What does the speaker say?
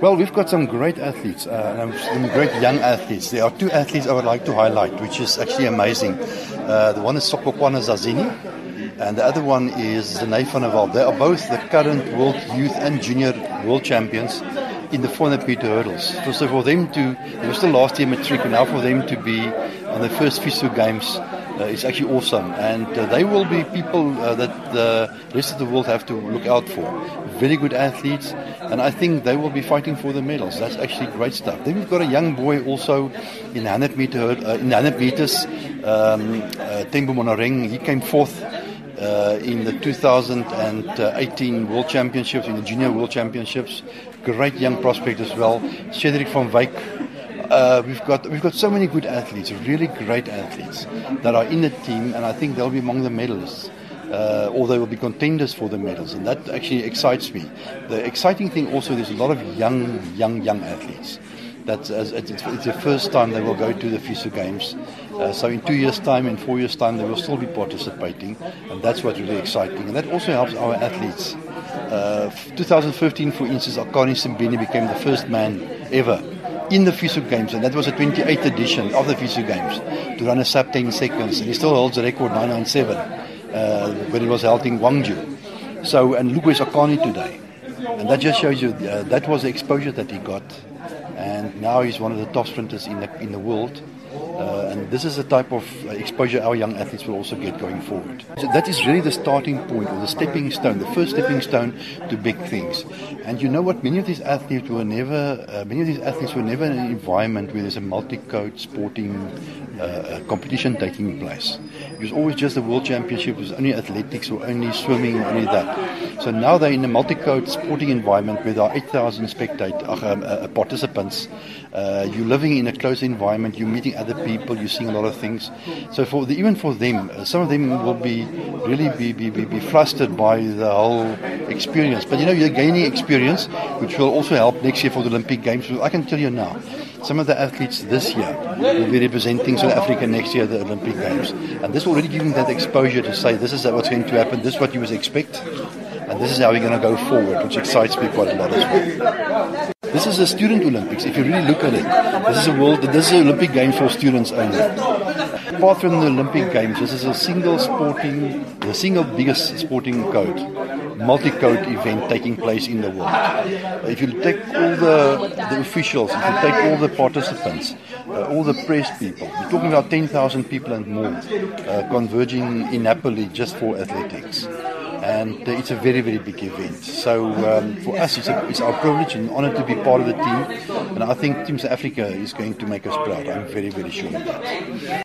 Well, we've got some great athletes, uh, some great young athletes. There are two athletes I would like to highlight, which is actually amazing. Uh, the one is Sokokwana Zazini, and the other one is Zenay van der Walt. They are both the current world youth and junior world champions in the 400 meter hurdles. So, so for them to, they were still last year matric, and now for them to be on the first FISU games uh, is actually awesome. And uh, they will be people uh, that the rest of the world have to look out for. Very good athletes, and I think they will be fighting for the medals. That's actually great stuff. Then we've got a young boy also in 100 meter, uh, in 100 meters, um, uh, Monareng. He came fourth uh, in the 2018 World Championships, in the Junior World Championships. Great young prospect as well. Chederick van Wyk. Uh, we've got we've got so many good athletes, really great athletes that are in the team, and I think they'll be among the medalists. Uh, or they will be contenders for the medals, and that actually excites me. The exciting thing also, there's a lot of young, young, young athletes that's it's, it's the first time they will go to the FISU Games. Uh, so in two years' time, in four years' time, they will still be participating, and that's what's really exciting. And that also helps our athletes. Uh, 2015, for instance, Akani Simbine became the first man ever in the FISU Games, and that was the 28th edition of the FISU Games, to run a sub 10 seconds. And he still holds the record 997 uh, when it was held in Gwangju. So, and look where's Akani today. And that just shows you uh, that was the exposure that he got and now he's one of the top sprinters in the in the world. Uh, and this is the type of uh, exposure our young athletes will also get going forward. So that is really the starting point or the stepping stone, the first stepping stone to big things. And you know what? Many of these athletes were never, uh, many of these athletes were never in an environment where there's a multi-code sporting uh, uh, competition taking place. It was always just the world championship, it was only athletics or only swimming, only that. So now they're in a multi-code sporting environment where there are 8,000 spectators, um, uh, participants. you're living in a closed environment, you're meeting other people, you're seeing a lot of things. So for the, even for them, uh, some of them will be really be, be, be, be flustered by the whole experience. But you know, you're gaining experience, which will also help next year for the Olympic Games. I can tell you now, some of the athletes this year will be representing South Africa next year at the Olympic Games. And this already giving them that exposure to say this is what's going to happen, this is what you would expect, and this is how we're going to go forward, which excites me quite a lot as well. This is a student Olympics. If you really look at it, this is a world. This is an Olympic game for students only. Apart from the Olympic Games, this is a single sporting, the single biggest sporting code, multi-code event taking place in the world. If you take all the, the officials, if you take all the participants, uh, all the press people, we're talking about 10,000 people and more uh, converging in Napoli just for athletics and it's a very, very big event. So um, for us, it's, a, it's, our privilege and honor to be part of the team, and I think Team South Africa is going to make us proud. I'm very, very sure of that.